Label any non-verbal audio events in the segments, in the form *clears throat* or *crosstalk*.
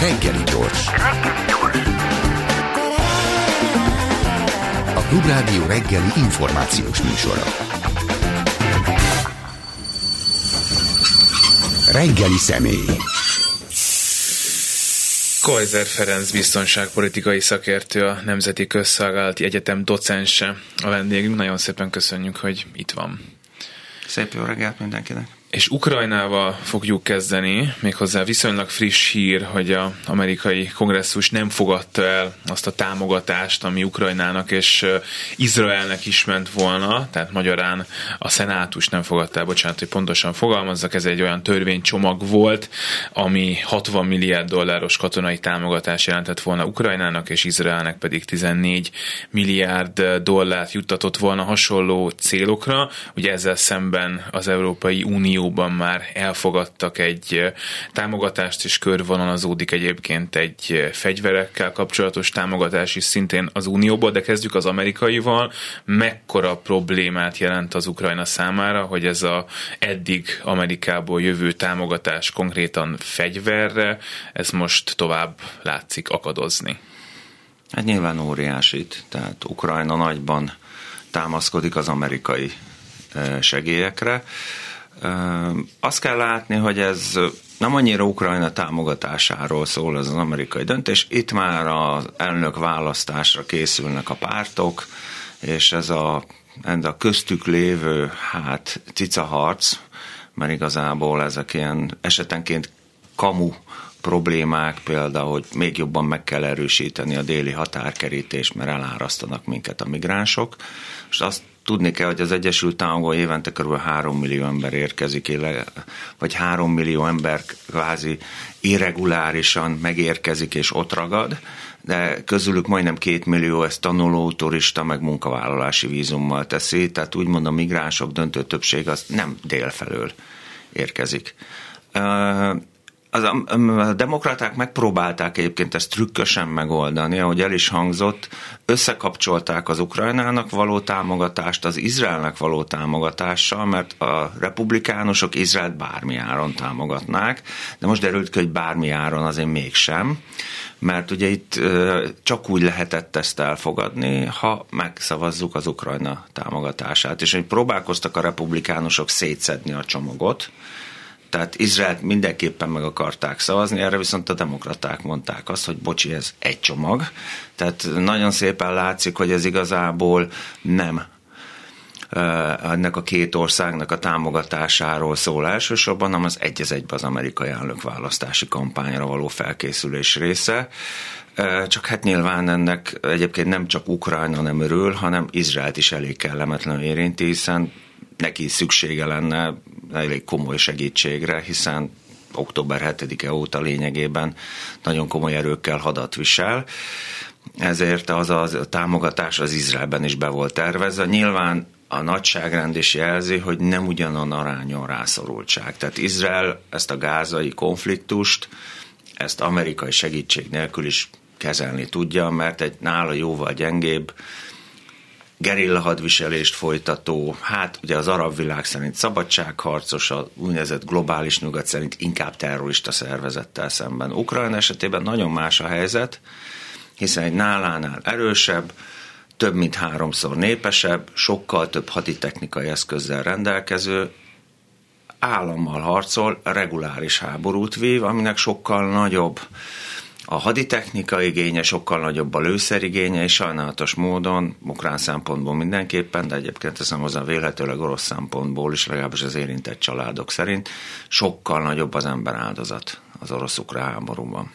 Reggeli gyors. A Klubrádió reggeli információs műsora. Reggeli személy. Kajzer Ferenc biztonságpolitikai szakértő, a Nemzeti Közszolgálati Egyetem docense a vendégünk. Nagyon szépen köszönjük, hogy itt van. Szép jó reggelt mindenkinek! És Ukrajnával fogjuk kezdeni, méghozzá viszonylag friss hír, hogy az amerikai kongresszus nem fogadta el azt a támogatást, ami Ukrajnának és Izraelnek is ment volna, tehát magyarán a szenátus nem fogadta el, bocsánat, hogy pontosan fogalmazzak, ez egy olyan törvénycsomag volt, ami 60 milliárd dolláros katonai támogatás jelentett volna Ukrajnának, és Izraelnek pedig 14 milliárd dollárt juttatott volna hasonló célokra. Ugye ezzel szemben az Európai Unió Unióban már elfogadtak egy támogatást, és körvonalazódik egyébként egy fegyverekkel kapcsolatos támogatás is szintén az Unióban, de kezdjük az amerikaival. Mekkora problémát jelent az Ukrajna számára, hogy ez a eddig Amerikából jövő támogatás konkrétan fegyverre, ez most tovább látszik akadozni? Hát nyilván óriásit, tehát Ukrajna nagyban támaszkodik az amerikai segélyekre. Azt kell látni, hogy ez nem annyira Ukrajna támogatásáról szól ez az amerikai döntés. Itt már az elnök választásra készülnek a pártok, és ez a, ez a köztük lévő hát cicaharc, mert igazából ezek ilyen esetenként kamu problémák, például, hogy még jobban meg kell erősíteni a déli határkerítést, mert elárasztanak minket a migránsok. És azt tudni kell, hogy az Egyesült Államokban évente kb. 3 millió ember érkezik, vagy 3 millió ember kvázi irregulárisan megérkezik és ott ragad, de közülük majdnem két millió ezt tanuló, turista, meg munkavállalási vízummal teszi, tehát úgymond a migránsok döntő többség az nem délfelől érkezik az, a, a demokraták megpróbálták egyébként ezt trükkösen megoldani, ahogy el is hangzott, összekapcsolták az Ukrajnának való támogatást az Izraelnek való támogatással, mert a republikánusok Izraelt bármi áron támogatnák, de most derült ki, hogy bármi áron azért mégsem, mert ugye itt csak úgy lehetett ezt elfogadni, ha megszavazzuk az Ukrajna támogatását, és hogy próbálkoztak a republikánusok szétszedni a csomagot, tehát Izraelt mindenképpen meg akarták szavazni, erre viszont a demokraták mondták azt, hogy bocsi, ez egy csomag. Tehát nagyon szépen látszik, hogy ez igazából nem ennek a két országnak a támogatásáról szól elsősorban, hanem az egy egybe az amerikai elnök választási kampányra való felkészülés része. Csak hát nyilván ennek egyébként nem csak Ukrajna nem örül, hanem Izraelt is elég kellemetlen érinti, hiszen neki szüksége lenne elég komoly segítségre, hiszen október 7-e óta lényegében nagyon komoly erőkkel hadat visel. Ezért az a támogatás az Izraelben is be volt tervezve. Nyilván a nagyságrend is jelzi, hogy nem ugyanan arányon rászorultság. Tehát Izrael ezt a gázai konfliktust, ezt amerikai segítség nélkül is kezelni tudja, mert egy nála jóval gyengébb gerilla hadviselést folytató, hát ugye az arab világ szerint szabadságharcos, a úgynevezett globális nyugat szerint inkább terrorista szervezettel szemben. Ukrajna esetében nagyon más a helyzet, hiszen egy nálánál erősebb, több mint háromszor népesebb, sokkal több haditechnikai eszközzel rendelkező, állammal harcol, reguláris háborút vív, aminek sokkal nagyobb a haditechnika igénye sokkal nagyobb a lőszerigénye, és sajnálatos módon, ukrán szempontból mindenképpen, de egyébként teszem hozzá vélhetőleg orosz szempontból is, legalábbis az érintett családok szerint, sokkal nagyobb az ember áldozat az orosz-ukrán háborúban.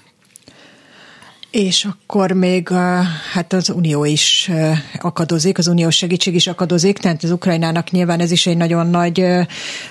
És akkor még hát az Unió is akadozik, az uniós segítség is akadozik, tehát az Ukrajnának nyilván ez is egy nagyon nagy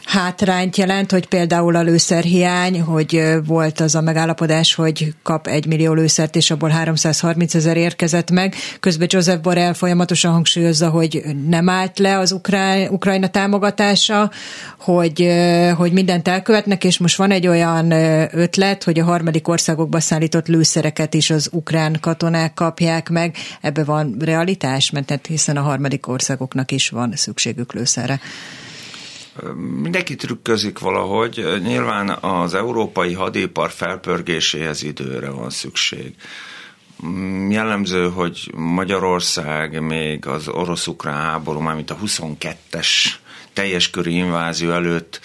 hátrányt jelent, hogy például a lőszerhiány, hogy volt az a megállapodás, hogy kap egy millió lőszert, és abból 330 ezer érkezett meg. Közben Joseph Borrell folyamatosan hangsúlyozza, hogy nem állt le az Ukrán, Ukrajna támogatása, hogy, hogy mindent elkövetnek, és most van egy olyan ötlet, hogy a harmadik országokba szállított lőszereket is az ukrán katonák kapják meg. Ebbe van realitás, mert hát hiszen a harmadik országoknak is van szükségük lőszerre. Mindenki trükközik valahogy. Nyilván az európai hadipar felpörgéséhez időre van szükség. Jellemző, hogy Magyarország még az orosz-ukrán háború, mármint a 22-es teljes körű invázió előtt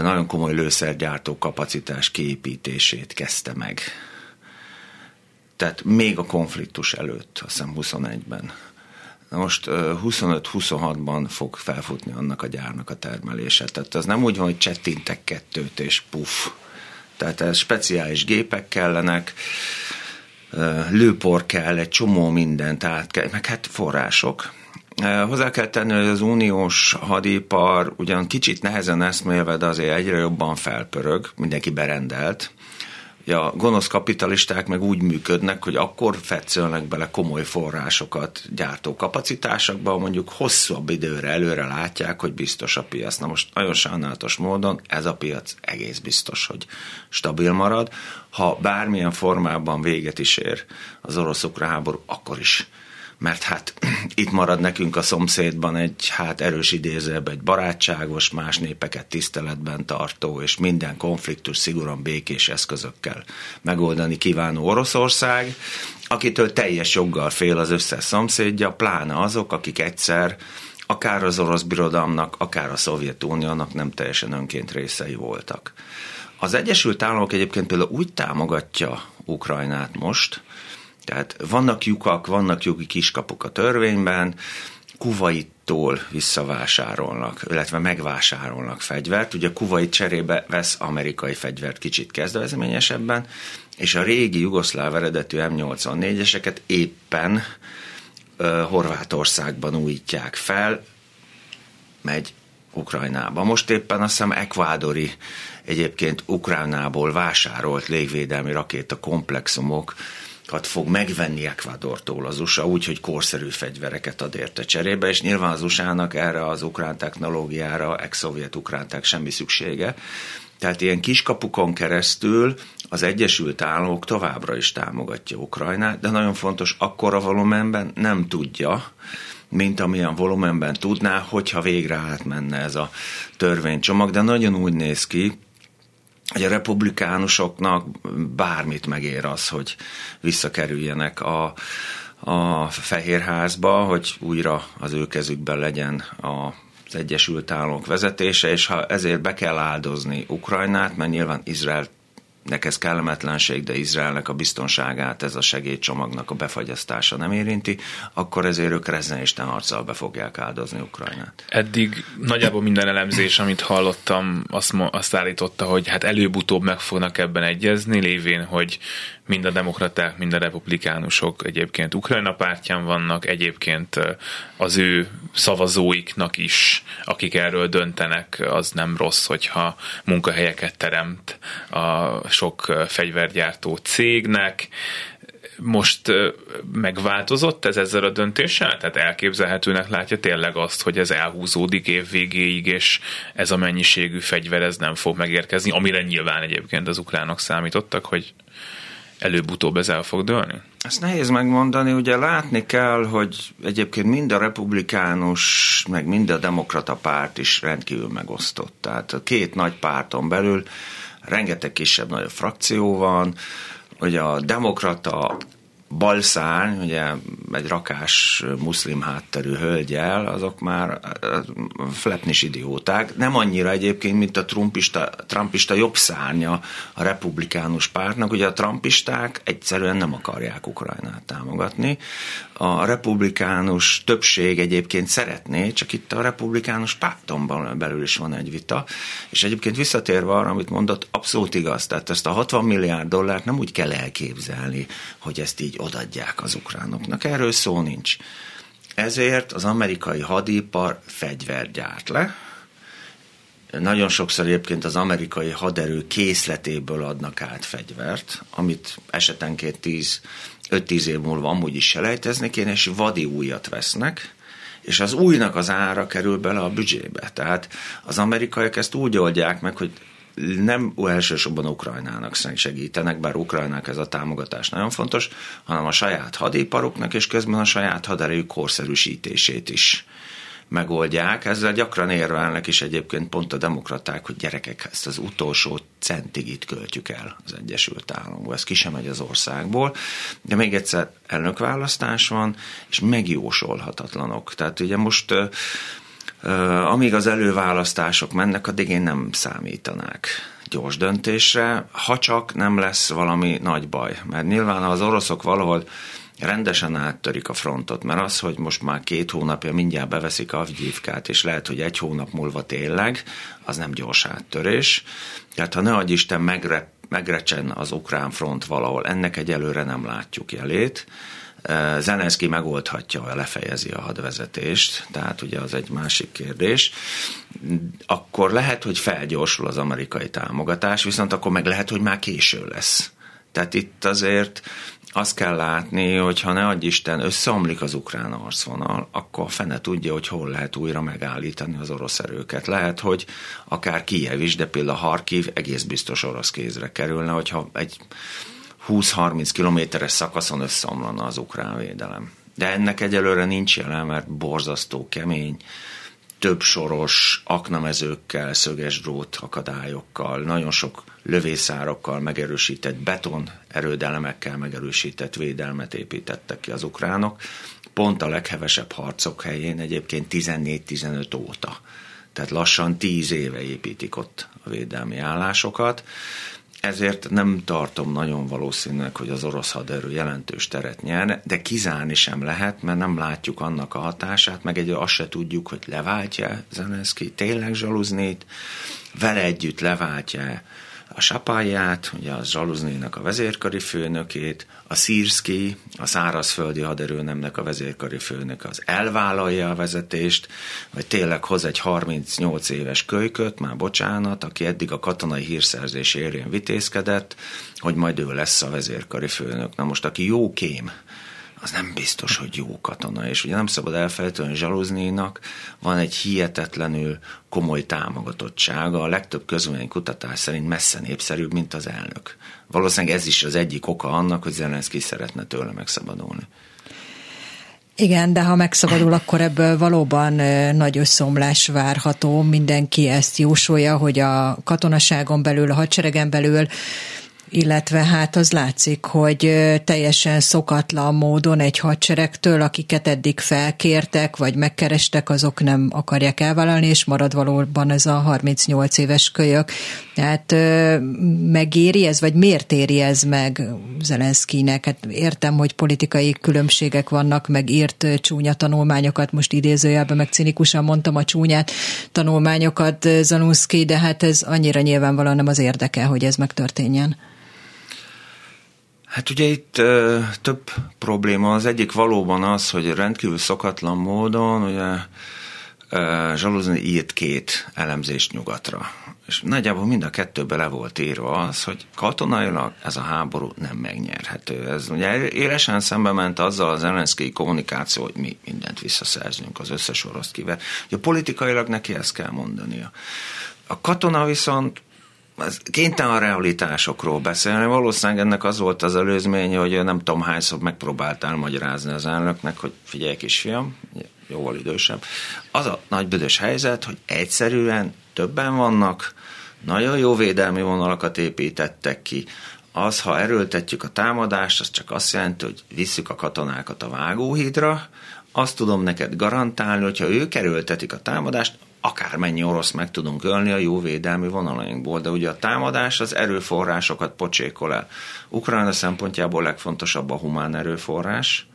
nagyon komoly lőszergyártó kapacitás kiépítését kezdte meg. Tehát még a konfliktus előtt, azt hiszem 21-ben. Na most 25-26-ban fog felfutni annak a gyárnak a termelése. Tehát az nem úgy van, hogy csettintek kettőt és puff. Tehát ez speciális gépek kellenek, lőpor kell, egy csomó mindent tehát meg hát források. Hozzá kell tenni, hogy az uniós hadipar ugyan kicsit nehezen eszmélve, de azért egyre jobban felpörög, mindenki berendelt. Ja, gonosz kapitalisták meg úgy működnek, hogy akkor fetszölnek bele komoly forrásokat gyártó kapacitásokba, mondjuk hosszabb időre előre látják, hogy biztos a piac. Na most nagyon sajnálatos módon ez a piac egész biztos, hogy stabil marad. Ha bármilyen formában véget is ér az orosz-ukrán háború, akkor is mert hát *clears throat* itt marad nekünk a szomszédban egy hát erős idézőbb, egy barátságos, más népeket tiszteletben tartó, és minden konfliktus szigorúan békés eszközökkel megoldani kívánó Oroszország, akitől teljes joggal fél az összes szomszédja, pláne azok, akik egyszer akár az orosz birodalomnak, akár a Szovjetuniónak nem teljesen önként részei voltak. Az Egyesült Államok egyébként például úgy támogatja Ukrajnát most, tehát vannak lyukak, vannak jogi kiskapuk a törvényben, Kuwaittól visszavásárolnak, illetve megvásárolnak fegyvert. Ugye Kuwait cserébe vesz amerikai fegyvert kicsit kezdvezményesebben, és a régi jugoszláv eredetű M84-eseket éppen uh, Horvátországban újítják fel, megy Ukrajnába. Most éppen azt hiszem ekvádori, egyébként Ukrajnából vásárolt légvédelmi rakéta komplexumok fog megvenni Ecuadortól az USA, úgyhogy korszerű fegyvereket ad érte cserébe, és nyilván az USA-nak erre az ukrán technológiára, ex-szovjet ukránták semmi szüksége. Tehát ilyen kiskapukon keresztül az Egyesült Államok továbbra is támogatja Ukrajnát, de nagyon fontos, akkora volumenben nem tudja, mint amilyen volumenben tudná, hogyha végre átmenne ez a törvénycsomag, de nagyon úgy néz ki, hogy a republikánusoknak bármit megér az, hogy visszakerüljenek a, a Fehérházba, hogy újra az ő kezükben legyen a az Egyesült Államok vezetése, és ha ezért be kell áldozni Ukrajnát, mert nyilván Izrael nek ez kellemetlenség, de Izraelnek a biztonságát ez a segélycsomagnak a befagyasztása nem érinti, akkor ezért ők rezzenisten harccal be fogják áldozni Ukrajnát. Eddig nagyjából minden elemzés, amit hallottam, azt, azt állította, hogy hát előbb-utóbb meg fognak ebben egyezni, lévén, hogy mind a demokraták, mind a republikánusok egyébként Ukrajna pártján vannak, egyébként az ő szavazóiknak is, akik erről döntenek, az nem rossz, hogyha munkahelyeket teremt a sok fegyvergyártó cégnek. Most megváltozott ez ezzel a döntéssel? Tehát elképzelhetőnek látja tényleg azt, hogy ez elhúzódik év végéig, és ez a mennyiségű fegyver ez nem fog megérkezni, amire nyilván egyébként az ukránok számítottak, hogy előbb-utóbb ez el fog dőlni? Ezt nehéz megmondani, ugye látni kell, hogy egyébként mind a republikánus, meg mind a demokrata párt is rendkívül megosztott. Tehát a két nagy párton belül rengeteg kisebb-nagyobb frakció van, hogy a demokrata balszárny, ugye egy rakás muszlim hátterű hölgyel, azok már flepnis idióták. Nem annyira egyébként, mint a trumpista, trumpista jobb szárnya a republikánus pártnak. Ugye a trumpisták egyszerűen nem akarják Ukrajnát támogatni. A republikánus többség egyébként szeretné, csak itt a republikánus párton belül is van egy vita. És egyébként visszatérve arra, amit mondott, abszolút igaz. Tehát ezt a 60 milliárd dollárt nem úgy kell elképzelni, hogy ezt így odadják az ukránoknak. Erről szó nincs. Ezért az amerikai hadipar fegyvert gyárt le, nagyon sokszor egyébként az amerikai haderő készletéből adnak át fegyvert, amit esetenként 10, 5-10 év múlva amúgy is selejtezni kéne, és vadi újat vesznek, és az újnak az ára kerül bele a büdzsébe. Tehát az amerikaiak ezt úgy oldják meg, hogy nem elsősorban Ukrajnának segítenek, bár Ukrajnának ez a támogatás nagyon fontos, hanem a saját hadiparuknak, és közben a saját haderejük korszerűsítését is megoldják. Ezzel gyakran érvelnek is egyébként pont a demokraták, hogy gyerekek, ezt az utolsó centig itt költjük el az Egyesült Államokból. Ez ki sem megy az országból. De még egyszer elnökválasztás van, és megjósolhatatlanok. Tehát ugye most amíg az előválasztások mennek, addig én nem számítanák gyors döntésre, ha csak nem lesz valami nagy baj. Mert nyilván az oroszok valahol rendesen áttörik a frontot, mert az, hogy most már két hónapja mindjárt beveszik Avgyívkát, és lehet, hogy egy hónap múlva tényleg, az nem gyors áttörés. Tehát ha ne adj Isten megre, megrecsen az ukrán front valahol, ennek egyelőre nem látjuk jelét. Zelenszky megoldhatja, ha lefejezi a hadvezetést, tehát ugye az egy másik kérdés, akkor lehet, hogy felgyorsul az amerikai támogatás, viszont akkor meg lehet, hogy már késő lesz. Tehát itt azért azt kell látni, hogy ha ne adj Isten összeomlik az ukrán arcvonal, akkor fene tudja, hogy hol lehet újra megállítani az orosz erőket. Lehet, hogy akár Kijev is, de például Harkiv egész biztos orosz kézre kerülne, hogyha egy 20-30 kilométeres szakaszon összeomlana az ukrán védelem. De ennek egyelőre nincs jelen, mert borzasztó kemény, több soros aknamezőkkel, szöges drót akadályokkal, nagyon sok lövészárokkal megerősített beton erődelemekkel megerősített védelmet építettek ki az ukránok, pont a leghevesebb harcok helyén egyébként 14-15 óta. Tehát lassan 10 éve építik ott a védelmi állásokat, ezért nem tartom nagyon valószínűleg, hogy az orosz haderő jelentős teret nyer, de kizárni sem lehet, mert nem látjuk annak a hatását, meg egy azt se tudjuk, hogy leváltja Zelenszky tényleg zsaluznét, vele együtt leváltja a Sapáját, ugye az Zsaluznének a vezérkari főnökét, a Szírszki, a szárazföldi haderőnemnek a vezérkari főnök az elvállalja a vezetést, vagy tényleg hoz egy 38 éves kölyköt, már bocsánat, aki eddig a katonai hírszerzés érén vitézkedett, hogy majd ő lesz a vezérkari főnök. Na most, aki jó kém, az nem biztos, hogy jó katona. És ugye nem szabad elfelejteni, hogy van egy hihetetlenül komoly támogatottsága. A legtöbb közvélemény kutatás szerint messze népszerűbb, mint az elnök. Valószínűleg ez is az egyik oka annak, hogy Zelenszky szeretne tőle megszabadulni. Igen, de ha megszabadul, akkor ebből valóban nagy összeomlás várható. Mindenki ezt jósolja, hogy a katonaságon belül, a hadseregen belül illetve hát az látszik, hogy teljesen szokatlan módon egy hadseregtől, akiket eddig felkértek, vagy megkerestek, azok nem akarják elvállalni, és marad valóban ez a 38 éves kölyök. Tehát megéri ez, vagy miért éri ez meg Zelenszkinek? Hát értem, hogy politikai különbségek vannak, meg írt csúnya tanulmányokat, most idézőjelben meg cinikusan mondtam a csúnyát tanulmányokat Zalunszki, de hát ez annyira nyilvánvalóan nem az érdeke, hogy ez megtörténjen. Hát ugye itt ö, több probléma. Az egyik valóban az, hogy rendkívül szokatlan módon ugye Zsaluzni írt két elemzést nyugatra. És nagyjából mind a kettőbe le volt írva az, hogy katonailag ez a háború nem megnyerhető. Ez ugye élesen szembe ment azzal az ellenszkei kommunikáció, hogy mi mindent visszaszerzünk az összes orosz kivel. Ugye politikailag neki ezt kell mondania. A katona viszont ez kénytelen realitásokról beszélni. Valószínűleg ennek az volt az előzménye, hogy nem tudom hányszor megpróbáltál magyarázni az elnöknek, hogy figyelj kisfiam, jóval idősebb. Az a nagy büdös helyzet, hogy egyszerűen többen vannak, nagyon jó védelmi vonalakat építettek ki. Az, ha erőltetjük a támadást, az csak azt jelenti, hogy visszük a katonákat a vágóhídra, azt tudom neked garantálni, hogyha ők erőltetik a támadást, akármennyi orosz meg tudunk ölni a jó védelmi vonalainkból, de ugye a támadás az erőforrásokat pocsékol el. Ukrajna szempontjából legfontosabb a humán erőforrás,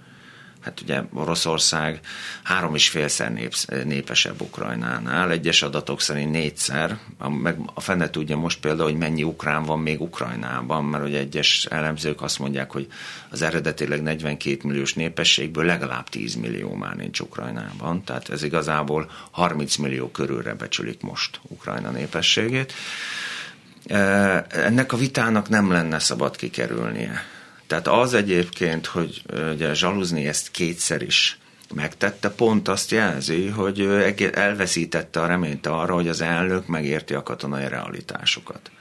hát ugye Oroszország három és félszer népsz, népesebb Ukrajnánál, egyes adatok szerint négyszer, meg a fene tudja most például, hogy mennyi ukrán van még Ukrajnában, mert ugye egyes elemzők azt mondják, hogy az eredetileg 42 milliós népességből legalább 10 millió már nincs Ukrajnában, tehát ez igazából 30 millió körülre becsülik most Ukrajna népességét. Ennek a vitának nem lenne szabad kikerülnie tehát az egyébként, hogy ugye Zsaluzni ezt kétszer is megtette, pont azt jelzi, hogy elveszítette a reményt arra, hogy az elnök megérti a katonai realitásokat.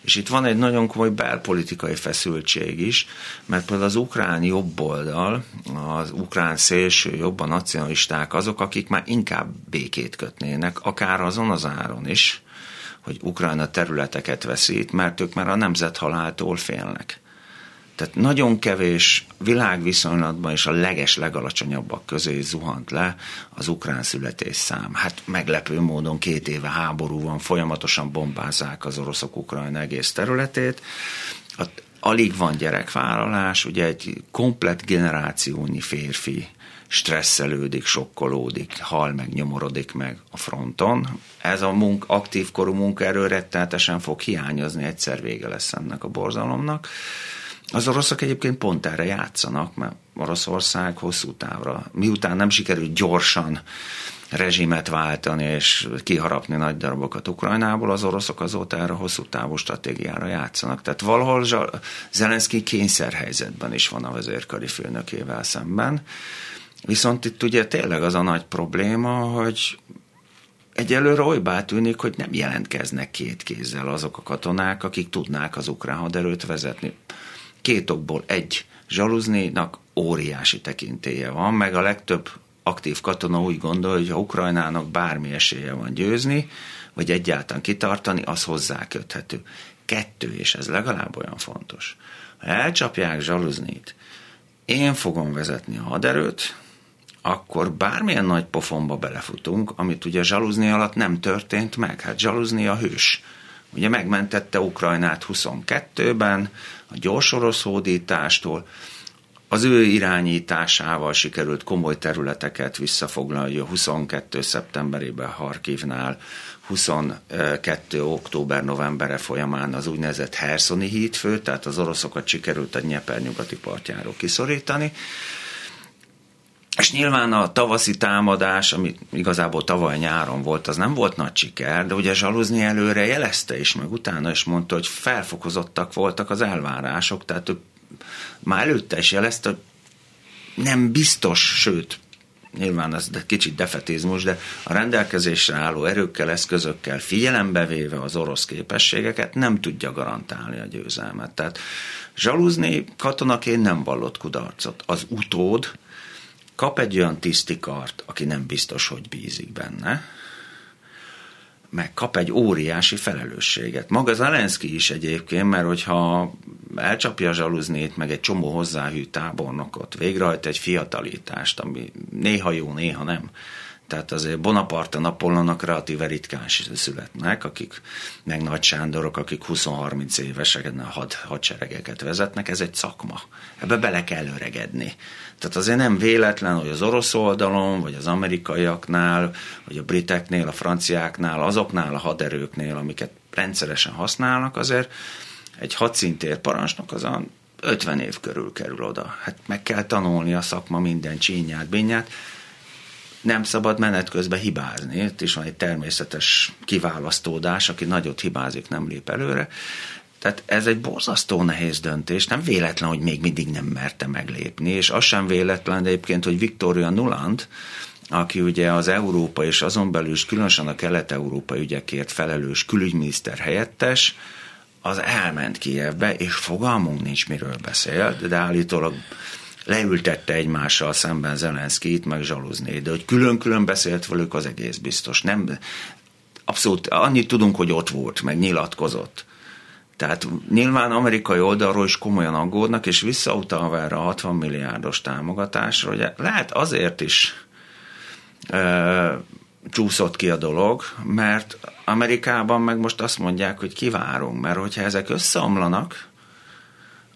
És itt van egy nagyon komoly belpolitikai feszültség is, mert például az ukrán jobb oldal, az ukrán szélső jobb, a nacionalisták azok, akik már inkább békét kötnének, akár azon az áron is, hogy Ukrajna területeket veszít, mert ők már a nemzethaláltól félnek. Tehát nagyon kevés világviszonylatban és a leges legalacsonyabbak közé zuhant le az ukrán születésszám. Hát meglepő módon két éve háború van, folyamatosan bombázzák az oroszok Ukrajna egész területét. Alig van gyerekvállalás, ugye egy komplet generációnyi férfi stresszelődik, sokkolódik, hal meg, nyomorodik meg a fronton. Ez a munk, aktív korú munkaerő rettenetesen fog hiányozni, egyszer vége lesz ennek a borzalomnak. Az oroszok egyébként pont erre játszanak, mert Oroszország hosszú távra, miután nem sikerült gyorsan rezsimet váltani és kiharapni nagy darabokat Ukrajnából, az oroszok azóta erre hosszú távú stratégiára játszanak. Tehát valahol Zelenszky kényszerhelyzetben is van a vezérkari főnökével szemben. Viszont itt ugye tényleg az a nagy probléma, hogy egyelőre olybá tűnik, hogy nem jelentkeznek két kézzel azok a katonák, akik tudnák az ukrán haderőt vezetni. Két okból egy, Zsaluznénak óriási tekintélye van, meg a legtöbb aktív katona úgy gondol, hogy ha Ukrajnának bármi esélye van győzni, vagy egyáltalán kitartani, az hozzá köthető. Kettő, és ez legalább olyan fontos. Ha elcsapják Zsaluznit, én fogom vezetni a haderőt, akkor bármilyen nagy pofonba belefutunk, amit ugye Zsaluzni alatt nem történt meg. Hát Zsaluzni a hős. Ugye megmentette Ukrajnát 22-ben, a gyors orosz hódítástól, az ő irányításával sikerült komoly területeket visszafoglalni, a 22. szeptemberében Harkivnál, 22. október-novembere folyamán az úgynevezett Herszoni hídfő, tehát az oroszokat sikerült a Nyeper nyugati partjáról kiszorítani. És nyilván a tavaszi támadás, ami igazából tavaly nyáron volt, az nem volt nagy siker, de ugye Zsaluzni előre jelezte is, meg utána is mondta, hogy felfokozottak voltak az elvárások, tehát ő már előtte is jelezte, hogy nem biztos, sőt, nyilván ez kicsit defetizmus, de a rendelkezésre álló erőkkel, eszközökkel figyelembe véve az orosz képességeket nem tudja garantálni a győzelmet. Tehát zsalúzni katonaként nem vallott kudarcot. Az utód, kap egy olyan tisztikart, aki nem biztos, hogy bízik benne, meg kap egy óriási felelősséget. Maga Zelenszky is egyébként, mert hogyha elcsapja a zsaluznét, meg egy csomó hozzáhű tábornokot, végrehajt egy fiatalítást, ami néha jó, néha nem, tehát azért Bonaparte, Napoleonnak relatíve ritkán születnek, akik, meg Nagy Sándorok, akik 20-30 évesek had, hadseregeket vezetnek, ez egy szakma. Ebbe bele kell öregedni. Tehát azért nem véletlen, hogy az orosz oldalon, vagy az amerikaiaknál, vagy a briteknél, a franciáknál, azoknál a haderőknél, amiket rendszeresen használnak, azért egy hadszintér parancsnok az a 50 év körül kerül oda. Hát meg kell tanulni a szakma minden csínyát, binyát, nem szabad menet közben hibázni. Itt is van egy természetes kiválasztódás, aki nagyot hibázik, nem lép előre. Tehát ez egy borzasztó nehéz döntés, nem véletlen, hogy még mindig nem merte meglépni, és az sem véletlen egyébként, hogy Victoria Nuland, aki ugye az Európa és azon belül is különösen a kelet-európai ügyekért felelős külügyminiszter helyettes, az elment Kievbe, és fogalmunk nincs, miről beszél, de állítólag leültette egymással szemben Zelenszkit, meg zsaluzné, de hogy külön-külön beszélt velük, az egész biztos. Nem, abszolút annyit tudunk, hogy ott volt, meg nyilatkozott. Tehát nyilván amerikai oldalról is komolyan aggódnak, és visszautalva erre a 60 milliárdos támogatásra, hogy lehet azért is e, csúszott ki a dolog, mert Amerikában meg most azt mondják, hogy kivárunk, mert hogyha ezek összeomlanak,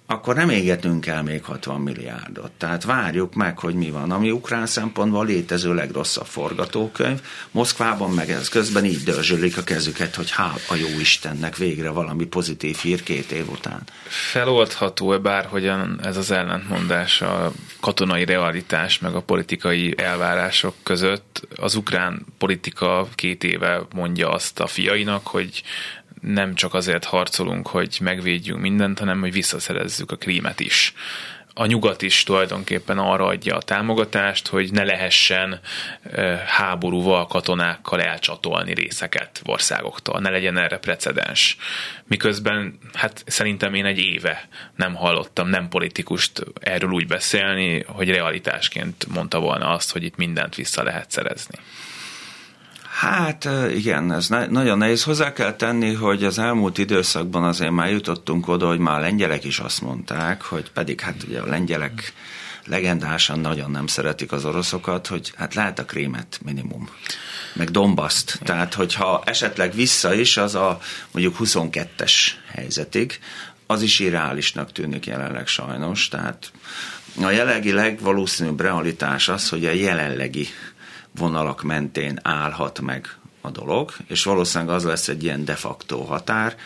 akkor nem égetünk el még 60 milliárdot. Tehát várjuk meg, hogy mi van. Ami ukrán szempontból létező legrosszabb forgatókönyv. Moszkvában meg ez közben így dörzsölik a kezüket, hogy hál a jó Istennek végre valami pozitív hír két év után. Feloldható-e bárhogyan ez az ellentmondás a katonai realitás meg a politikai elvárások között? Az ukrán politika két éve mondja azt a fiainak, hogy nem csak azért harcolunk, hogy megvédjünk mindent, hanem hogy visszaszerezzük a krímet is. a nyugat is tulajdonképpen arra adja a támogatást, hogy ne lehessen háborúval, katonákkal elcsatolni részeket országoktól, ne legyen erre precedens. Miközben hát szerintem én egy éve nem hallottam nem politikust erről úgy beszélni, hogy realitásként mondta volna azt, hogy itt mindent vissza lehet szerezni. Hát igen, ez na- nagyon nehéz. Hozzá kell tenni, hogy az elmúlt időszakban azért már jutottunk oda, hogy már a lengyelek is azt mondták, hogy pedig hát ugye a lengyelek legendásan nagyon nem szeretik az oroszokat, hogy hát lehet a krémet minimum, meg Dombaszt. Tehát, hogyha esetleg vissza is, az a mondjuk 22-es helyzetig, az is irreálisnak tűnik jelenleg sajnos. Tehát a jelenlegi legvalószínűbb realitás az, hogy a jelenlegi vonalak mentén állhat meg a dolog, és valószínűleg az lesz egy ilyen de facto határ,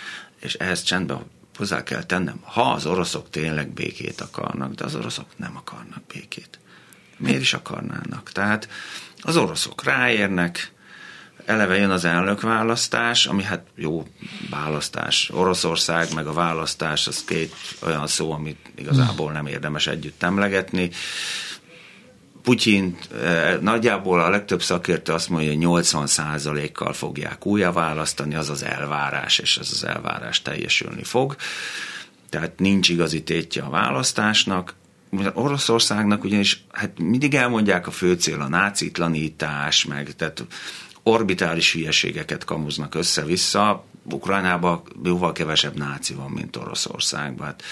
és ehhez csendben hozzá kell tennem, ha az oroszok tényleg békét akarnak, de az oroszok nem akarnak békét. Miért is akarnának? Tehát az oroszok ráérnek, eleve jön az elnökválasztás, ami hát jó választás. Oroszország meg a választás, az két olyan szó, amit igazából nem érdemes együtt emlegetni. Putyin eh, nagyjából a legtöbb szakértő azt mondja, hogy 80%-kal fogják újra választani, az az elvárás, és ez az elvárás teljesülni fog. Tehát nincs igazi tétje a választásnak. Oroszországnak ugyanis hát mindig elmondják a fő cél a nácitlanítás, meg tehát orbitális hülyeségeket kamuznak össze-vissza. Ukrajnában jóval kevesebb náci van, mint Oroszországban. Hát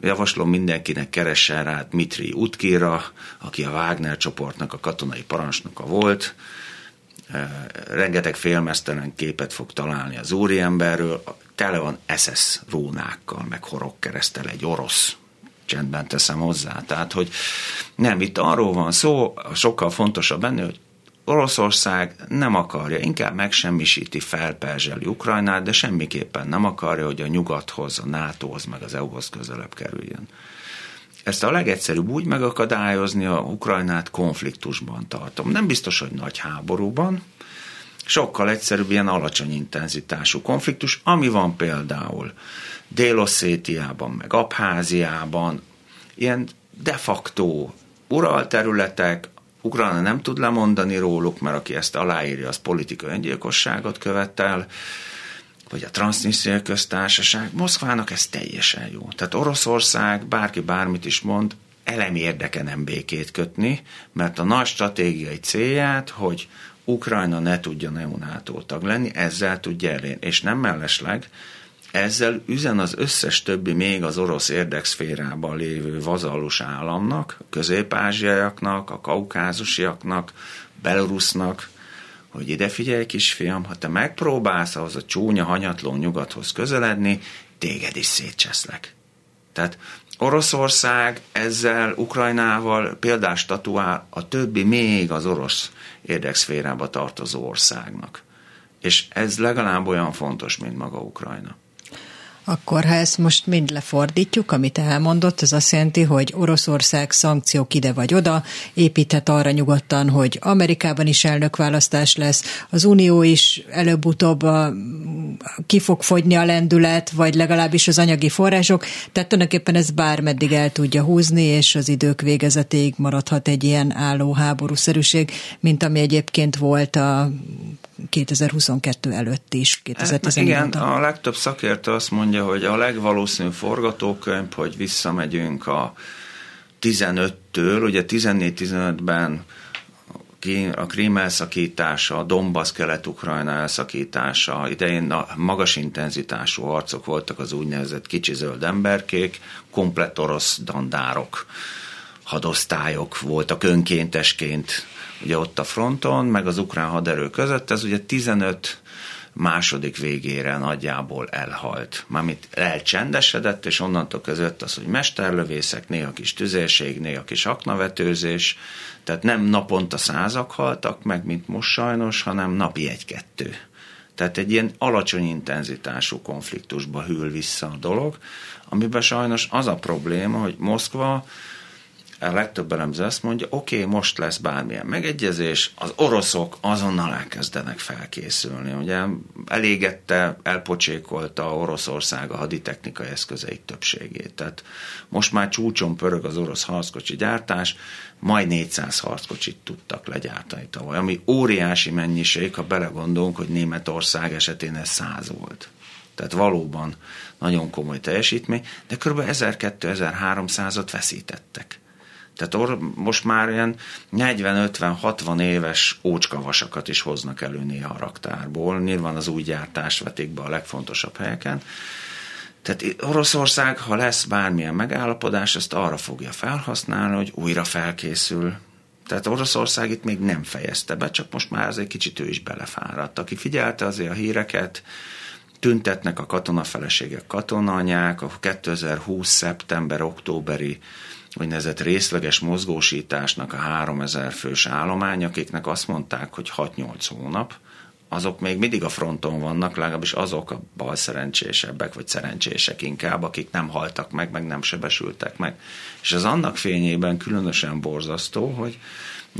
Javaslom mindenkinek keressen rá Dmitri Utkira, aki a Wagner csoportnak a katonai parancsnoka volt. Rengeteg félmeztelen képet fog találni az úriemberről. Tele van SS rónákkal, meg horogkeresztel egy orosz csendben teszem hozzá. Tehát, hogy nem, itt arról van szó, sokkal fontosabb benne, hogy Oroszország nem akarja, inkább megsemmisíti, felperzseli Ukrajnát, de semmiképpen nem akarja, hogy a nyugathoz, a NATO-hoz, meg az EU-hoz közelebb kerüljön. Ezt a legegyszerűbb úgy megakadályozni a Ukrajnát konfliktusban tartom. Nem biztos, hogy nagy háborúban, sokkal egyszerűbb ilyen alacsony intenzitású konfliktus, ami van például Dél-Oszétiában, meg Abháziában, ilyen de facto uralterületek, Ukrajna nem tud lemondani róluk, mert aki ezt aláírja, az politikai öngyilkosságot követel, vagy a Transnistria köztársaság. Moszkvának ez teljesen jó. Tehát Oroszország, bárki bármit is mond, elemi érdeke nem békét kötni, mert a nagy stratégiai célját, hogy Ukrajna ne tudjon EU-NATO tag lenni, ezzel tudja elérni. És nem mellesleg, ezzel üzen az összes többi még az orosz érdekszférában lévő vazallus államnak, közép-ázsiaiaknak, a kaukázusiaknak, Belarusnak, hogy ide figyelj kisfiam, ha te megpróbálsz ahhoz a csúnya, hanyatló nyugathoz közeledni, téged is szétcseszlek. Tehát Oroszország ezzel Ukrajnával példás statuál a többi még az orosz érdekszférába tartozó országnak. És ez legalább olyan fontos, mint maga Ukrajna. Akkor ha ezt most mind lefordítjuk, amit elmondott, ez azt jelenti, hogy Oroszország szankciók ide vagy oda, építhet arra nyugodtan, hogy Amerikában is elnökválasztás lesz, az Unió is előbb-utóbb ki fog fogyni a lendület, vagy legalábbis az anyagi források, tehát tulajdonképpen ez bármeddig el tudja húzni, és az idők végezetéig maradhat egy ilyen álló háborúszerűség, mint ami egyébként volt a 2022 előtt is. 2014 hát, igen, a legtöbb szakértő azt mondja, hogy a legvalószínűbb forgatókönyv, hogy visszamegyünk a 15-től, ugye 14-15-ben a Krím elszakítása, a Donbass kelet-ukrajna elszakítása, idején a magas intenzitású harcok voltak az úgynevezett kicsi zöld emberkék, komplett orosz dandárok, hadosztályok voltak önkéntesként ugye ott a fronton, meg az ukrán haderő között, ez ugye 15 második végére nagyjából elhalt. Mármint elcsendesedett, és onnantól között az, hogy mesterlövészek, néha kis tüzérség, néha kis aknavetőzés, tehát nem naponta százak haltak meg, mint most sajnos, hanem napi egy-kettő. Tehát egy ilyen alacsony intenzitású konfliktusba hűl vissza a dolog, amiben sajnos az a probléma, hogy Moszkva a legtöbb elemző azt mondja, oké, okay, most lesz bármilyen megegyezés, az oroszok azonnal elkezdenek felkészülni. Ugye elégette, elpocsékolta Oroszország a haditechnikai eszközeit többségét. Tehát most már csúcson pörög az orosz harckocsi gyártás, majd 400 harckocsit tudtak legyártani tavaly, ami óriási mennyiség, ha belegondolunk, hogy Németország esetén ez 100 volt. Tehát valóban nagyon komoly teljesítmény, de kb. 1200-1300-at veszítettek. Tehát or, most már ilyen 40-50-60 éves ócskavasakat is hoznak elő néha a raktárból. Nyilván az új gyártást vetik be a legfontosabb helyeken. Tehát Oroszország, ha lesz bármilyen megállapodás, ezt arra fogja felhasználni, hogy újra felkészül. Tehát Oroszország itt még nem fejezte be, csak most már azért kicsit ő is belefáradt. Aki figyelte azért a híreket, tüntetnek a katonafeleségek, katonanyák, a 2020. szeptember-októberi úgynevezett részleges mozgósításnak a 3000 fős állomány, akiknek azt mondták, hogy 6-8 hónap, azok még mindig a fronton vannak, legalábbis azok a bal szerencsésebbek, vagy szerencsések inkább, akik nem haltak meg, meg nem sebesültek meg. És az annak fényében különösen borzasztó, hogy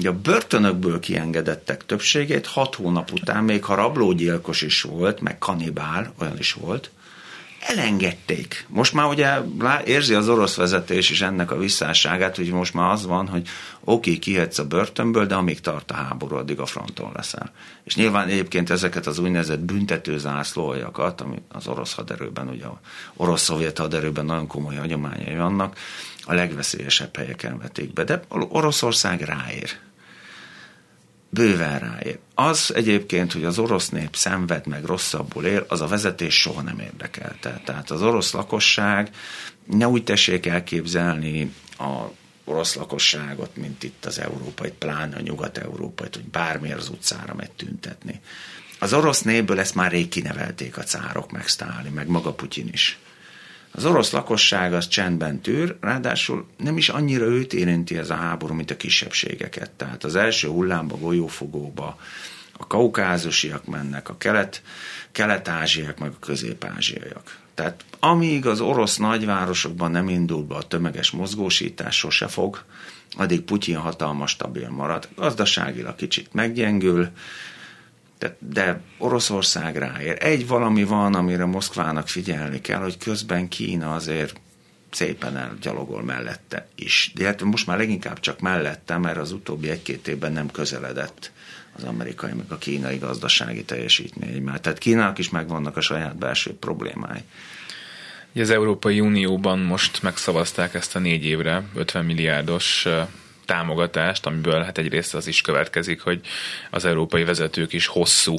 a börtönökből kiengedettek többségét hat hónap után, még ha rablógyilkos is volt, meg kanibál, olyan is volt, elengedték. Most már ugye érzi az orosz vezetés is ennek a visszásságát, hogy most már az van, hogy oké, okay, kihetsz a börtönből, de amíg tart a háború, addig a fronton leszel. És nyilván egyébként ezeket az úgynevezett büntető zászlóajakat, ami az orosz haderőben, ugye orosz-szovjet haderőben nagyon komoly hagyományai vannak, a legveszélyesebb helyeken vetik be. De Oroszország ráér bőven ráér. Az egyébként, hogy az orosz nép szenved meg rosszabbul él, az a vezetés soha nem érdekelte. Tehát az orosz lakosság ne úgy tessék elképzelni a orosz lakosságot, mint itt az európai, pláne a nyugat-európai, hogy bármiért az utcára megy tüntetni. Az orosz népből ezt már rég kinevelték a cárok, meg Sztáli, meg maga Putyin is. Az orosz lakosság az csendben tűr, ráadásul nem is annyira őt érinti ez a háború, mint a kisebbségeket. Tehát az első hullámba, golyófogóba a kaukázusiak mennek, a kelet, kelet-ázsiak, meg a közép-ázsiaiak. Tehát amíg az orosz nagyvárosokban nem indul be a tömeges mozgósítás, sose fog, addig Putyin hatalmas stabil marad. Gazdaságilag kicsit meggyengül, de, de Oroszország ráér. Egy valami van, amire Moszkvának figyelni kell, hogy közben Kína azért szépen elgyalogol mellette is. De hát most már leginkább csak mellette, mert az utóbbi egy-két évben nem közeledett az amerikai, meg a kínai gazdasági teljesítmény. Mert tehát Kínának is megvannak a saját belső problémái. Az Európai Unióban most megszavazták ezt a négy évre 50 milliárdos támogatást, amiből hát egyrészt az is következik, hogy az európai vezetők is hosszú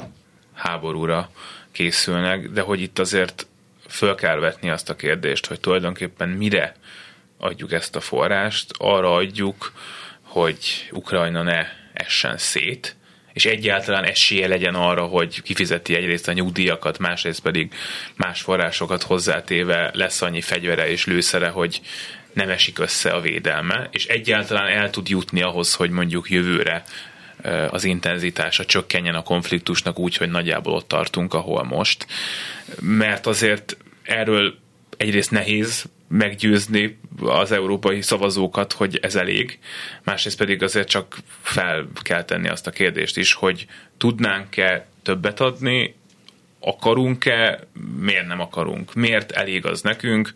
háborúra készülnek, de hogy itt azért föl kell vetni azt a kérdést, hogy tulajdonképpen mire adjuk ezt a forrást, arra adjuk, hogy Ukrajna ne essen szét, és egyáltalán esélye legyen arra, hogy kifizeti egyrészt a nyugdíjakat, másrészt pedig más forrásokat hozzátéve lesz annyi fegyvere és lőszere, hogy nem esik össze a védelme, és egyáltalán el tud jutni ahhoz, hogy mondjuk jövőre az intenzitása csökkenjen a konfliktusnak úgy, hogy nagyjából ott tartunk, ahol most. Mert azért erről egyrészt nehéz meggyőzni az európai szavazókat, hogy ez elég, másrészt pedig azért csak fel kell tenni azt a kérdést is, hogy tudnánk-e többet adni, akarunk-e, miért nem akarunk, miért elég az nekünk,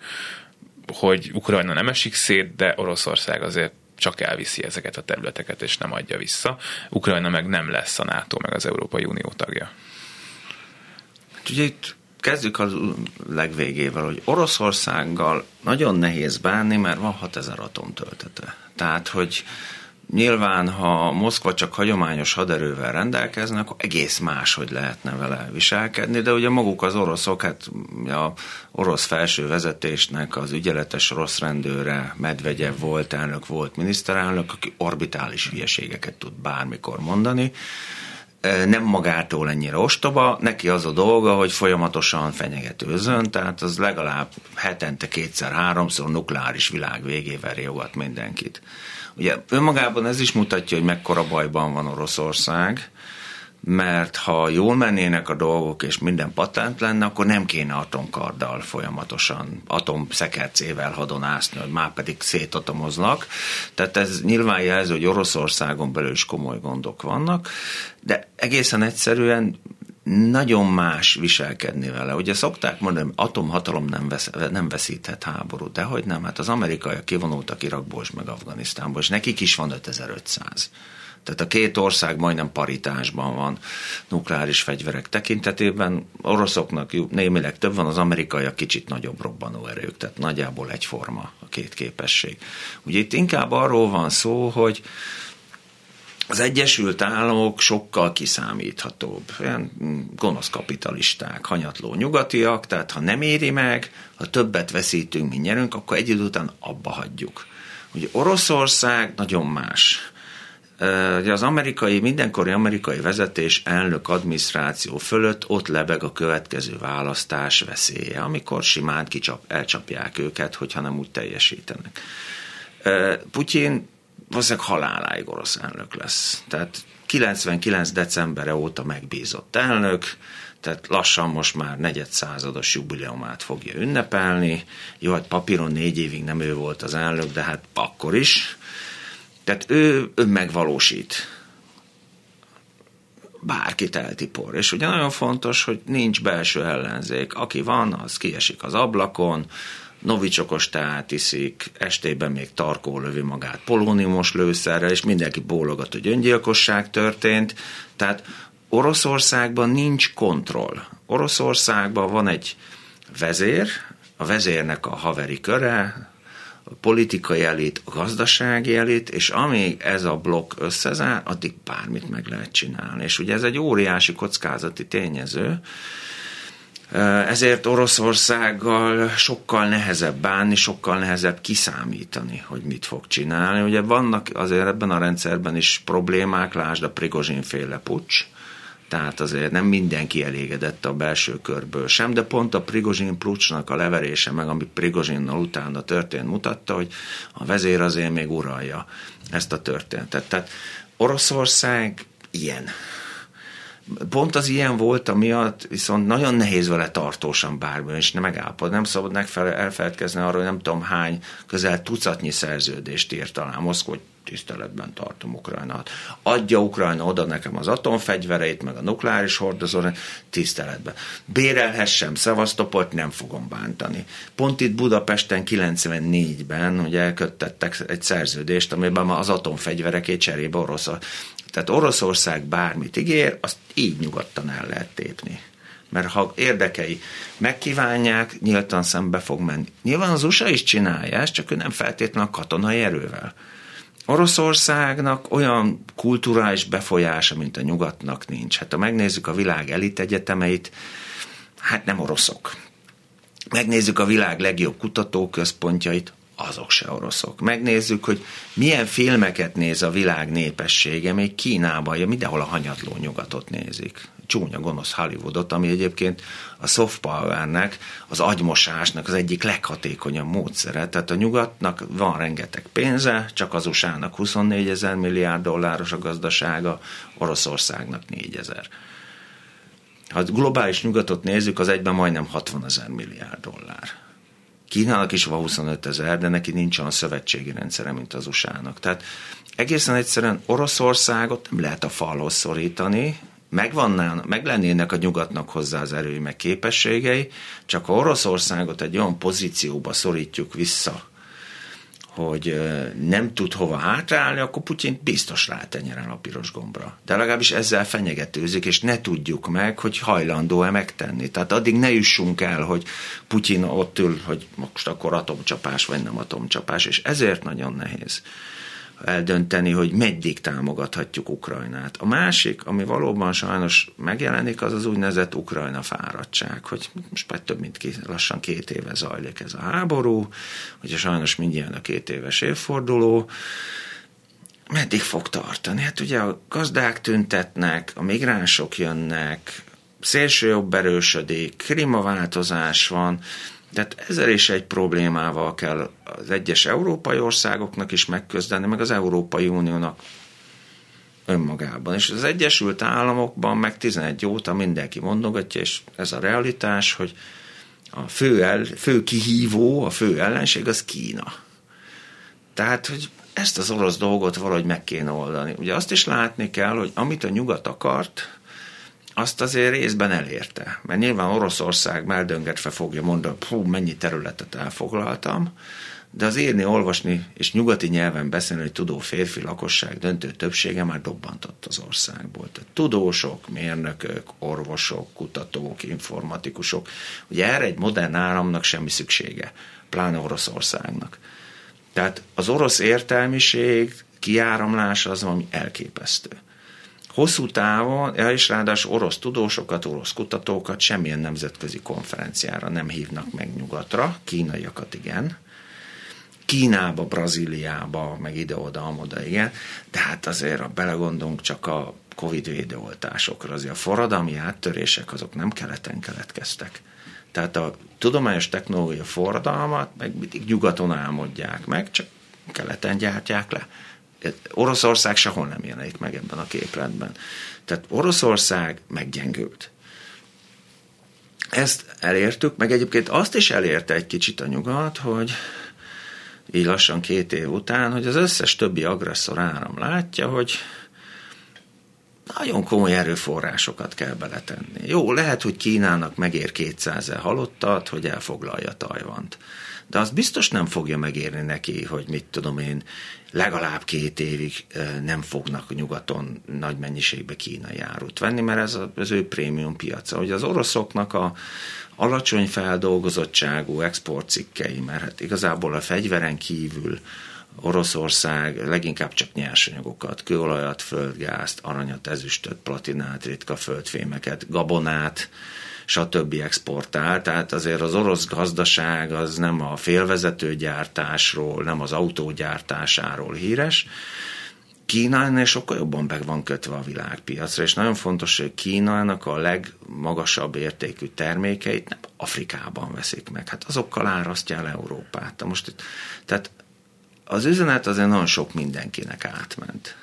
hogy Ukrajna nem esik szét, de Oroszország azért csak elviszi ezeket a területeket, és nem adja vissza. Ukrajna meg nem lesz a NATO, meg az Európai Unió tagja. Hát ugye itt kezdjük a legvégével, hogy Oroszországgal nagyon nehéz bánni, mert van 6000 atomtöltete. Tehát, hogy Nyilván, ha Moszkva csak hagyományos haderővel rendelkezne, akkor egész más, hogy lehetne vele viselkedni, de ugye maguk az oroszok, hát a orosz felső vezetésnek az ügyeletes rossz rendőre Medvegyev volt elnök, volt miniszterelnök, aki orbitális hülyeségeket tud bármikor mondani, nem magától ennyire ostoba, neki az a dolga, hogy folyamatosan fenyegetőzön, tehát az legalább hetente kétszer-háromszor nukleáris világ végével riogat mindenkit. Ugye önmagában ez is mutatja, hogy mekkora bajban van Oroszország, mert ha jól mennének a dolgok, és minden patent lenne, akkor nem kéne atomkarddal folyamatosan, atomszekercével hadonászni, hogy már pedig szétatomoznak. Tehát ez nyilván jelző, hogy Oroszországon belül is komoly gondok vannak, de egészen egyszerűen nagyon más viselkedni vele. Ugye szokták mondani, atomhatalom nem, vesz, nem veszíthet háborút, de hogy nem, hát az amerikaiak kivonultak Irakból és meg Afganisztánból, és nekik is van 5500. Tehát a két ország majdnem paritásban van nukleáris fegyverek tekintetében. Oroszoknak némileg több van, az amerikaiak kicsit nagyobb robbanó erők, tehát nagyjából egyforma a két képesség. Ugye itt inkább arról van szó, hogy az Egyesült Államok sokkal kiszámíthatóbb, ilyen gonosz kapitalisták, hanyatló nyugatiak, tehát ha nem éri meg, ha többet veszítünk, mint nyerünk, akkor egy idő után abba hagyjuk. Ugye Oroszország nagyon más. Ugye az amerikai, mindenkori amerikai vezetés elnök adminisztráció fölött ott lebeg a következő választás veszélye, amikor simán kicsap, elcsapják őket, hogyha nem úgy teljesítenek. Putyin valószínűleg haláláig orosz elnök lesz. Tehát 99. decembere óta megbízott elnök, tehát lassan most már negyed százados jubileumát fogja ünnepelni. Jó, hát papíron négy évig nem ő volt az elnök, de hát akkor is. Tehát ő, ő megvalósít. Bárkit eltipor. És ugye nagyon fontos, hogy nincs belső ellenzék. Aki van, az kiesik az ablakon, novicsokos teát iszik, estében még tarkó lövi magát polóniumos lőszerrel, és mindenki bólogat, hogy öngyilkosság történt. Tehát Oroszországban nincs kontroll. Oroszországban van egy vezér, a vezérnek a haveri köre, a politikai elit, a gazdasági elit, és amíg ez a blokk összezár, addig bármit meg lehet csinálni. És ugye ez egy óriási kockázati tényező, ezért Oroszországgal sokkal nehezebb bánni, sokkal nehezebb kiszámítani, hogy mit fog csinálni. Ugye vannak azért ebben a rendszerben is problémák, lásd a Prigozsin féle pucs, tehát azért nem mindenki elégedett a belső körből sem, de pont a Prigozsin pucsnak a leverése, meg ami Prigozsinnal utána történt, mutatta, hogy a vezér azért még uralja ezt a történetet. Tehát Oroszország ilyen pont az ilyen volt, amiatt viszont nagyon nehéz vele tartósan bármi, és nem megállapod. Nem szabad elfeledkezni arról, hogy nem tudom hány, közel tucatnyi szerződést írt alá Moszkva, hogy tiszteletben tartom Ukrajnát. Adja Ukrajna oda nekem az atomfegyvereit, meg a nukleáris hordozóra, tiszteletben. Bérelhessem Szevasztopolt, nem fogom bántani. Pont itt Budapesten 94-ben ugye elköttettek egy szerződést, amiben az atomfegyverekét cserébe orosz tehát Oroszország bármit ígér, azt így nyugodtan el lehet tépni. Mert ha érdekei megkívánják, nyíltan szembe fog menni. Nyilván az USA is csinálja ezt, csak ő nem feltétlenül a katonai erővel. Oroszországnak olyan kulturális befolyása, mint a nyugatnak nincs. Hát ha megnézzük a világ elit egyetemeit, hát nem oroszok. Megnézzük a világ legjobb kutatóközpontjait, azok se oroszok. Megnézzük, hogy milyen filmeket néz a világ népessége, még Kínában, ja, mindenhol a hanyatló nyugatot nézik. Csúnya, gonosz Hollywoodot, ami egyébként a soft powernek, az agymosásnak az egyik leghatékonyabb módszere. Tehát a nyugatnak van rengeteg pénze, csak az USA-nak 24 ezer milliárd dolláros a gazdasága, Oroszországnak 4 ezer. Ha globális nyugatot nézzük, az egyben majdnem 60 ezer milliárd dollár Kínának is van 25 ezer, de neki nincs olyan szövetségi rendszere, mint az USA-nak. Tehát egészen egyszerűen Oroszországot nem lehet a falhoz szorítani, megvannának, meg lennének a nyugatnak hozzá az erői meg képességei, csak ha Oroszországot egy olyan pozícióba szorítjuk vissza, hogy nem tud hova hátrálni, akkor Putyin biztos rátenyeren a piros gombra. De legalábbis ezzel fenyegetőzik, és ne tudjuk meg, hogy hajlandó-e megtenni. Tehát addig ne jussunk el, hogy Putyin ott ül, hogy most akkor atomcsapás, vagy nem atomcsapás, és ezért nagyon nehéz eldönteni, hogy meddig támogathatjuk Ukrajnát. A másik, ami valóban sajnos megjelenik, az az úgynevezett Ukrajna fáradtság, hogy most már több mint két, lassan két éve zajlik ez a háború, ugye sajnos mindjárt a két éves évforduló, meddig fog tartani? Hát ugye a gazdák tüntetnek, a migránsok jönnek, szélső jobb erősödik, klímaváltozás van, tehát ezzel is egy problémával kell az egyes európai országoknak is megközdeni, meg az Európai Uniónak önmagában. És az Egyesült Államokban meg 11 óta mindenki mondogatja, és ez a realitás, hogy a fő, el, fő kihívó, a fő ellenség az Kína. Tehát, hogy ezt az orosz dolgot valahogy meg kéne oldani. Ugye azt is látni kell, hogy amit a nyugat akart, azt azért részben elérte. Mert nyilván Oroszország meldöngetve fogja mondani, hú, mennyi területet elfoglaltam, de az írni, olvasni és nyugati nyelven beszélni tudó férfi lakosság döntő többsége már dobbantott az országból. Tehát tudósok, mérnökök, orvosok, kutatók, informatikusok. Ugye erre egy modern államnak semmi szüksége, pláne Oroszországnak. Tehát az orosz értelmiség kiáramlása az valami elképesztő. Hosszú távon, és ráadásul orosz tudósokat, orosz kutatókat semmilyen nemzetközi konferenciára nem hívnak meg nyugatra, kínaiakat igen, Kínába, Brazíliába, meg ide-oda, amoda, igen, de hát azért, ha belegondolunk csak a Covid védőoltásokra, azért a forradalmi áttörések azok nem keleten keletkeztek. Tehát a tudományos technológia forradalmat meg mindig nyugaton álmodják meg, csak keleten gyártják le. Oroszország sehol nem jelenik meg ebben a képletben. Tehát Oroszország meggyengült. Ezt elértük, meg egyébként azt is elérte egy kicsit a nyugat, hogy így lassan két év után, hogy az összes többi agresszor áram látja, hogy nagyon komoly erőforrásokat kell beletenni. Jó, lehet, hogy Kínának megér 200 halottat, hogy elfoglalja Tajvant. De az biztos nem fogja megérni neki, hogy mit tudom én, legalább két évig nem fognak nyugaton nagy mennyiségbe kínai árut venni, mert ez az ő prémium piaca. Hogy az oroszoknak a alacsony feldolgozottságú exportcikkei, mert hát igazából a fegyveren kívül Oroszország leginkább csak nyersanyagokat, kőolajat, földgázt, aranyat, ezüstöt, platinát, ritka földfémeket, gabonát, stb. exportál, tehát azért az orosz gazdaság az nem a félvezetőgyártásról, nem az autógyártásáról híres, Kína sokkal jobban meg van kötve a világpiacra, és nagyon fontos, hogy Kínának a legmagasabb értékű termékeit nem Afrikában veszik meg. Hát azokkal árasztja el Európát. Most, tehát az üzenet azért nagyon sok mindenkinek átment.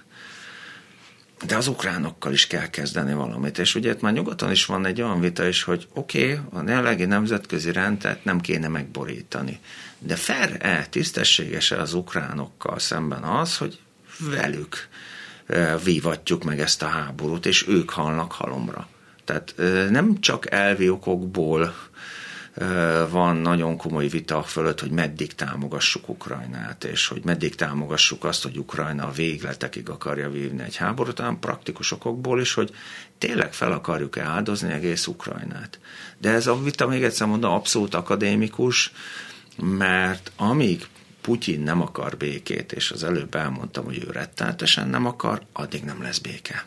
De az ukránokkal is kell kezdeni valamit. És ugye itt már nyugaton is van egy olyan vita is, hogy oké, okay, a jelenlegi nemzetközi rendet nem kéne megborítani. De fair-e, tisztességes-e az ukránokkal szemben az, hogy velük vívatjuk meg ezt a háborút, és ők halnak halomra. Tehát nem csak elvi okokból van nagyon komoly vita fölött, hogy meddig támogassuk Ukrajnát, és hogy meddig támogassuk azt, hogy Ukrajna a végletekig akarja vívni egy háborút, hanem praktikus okokból is, hogy tényleg fel akarjuk-e áldozni egész Ukrajnát. De ez a vita, még egyszer mondom, abszolút akadémikus, mert amíg Putyin nem akar békét, és az előbb elmondtam, hogy ő rettenetesen nem akar, addig nem lesz béke.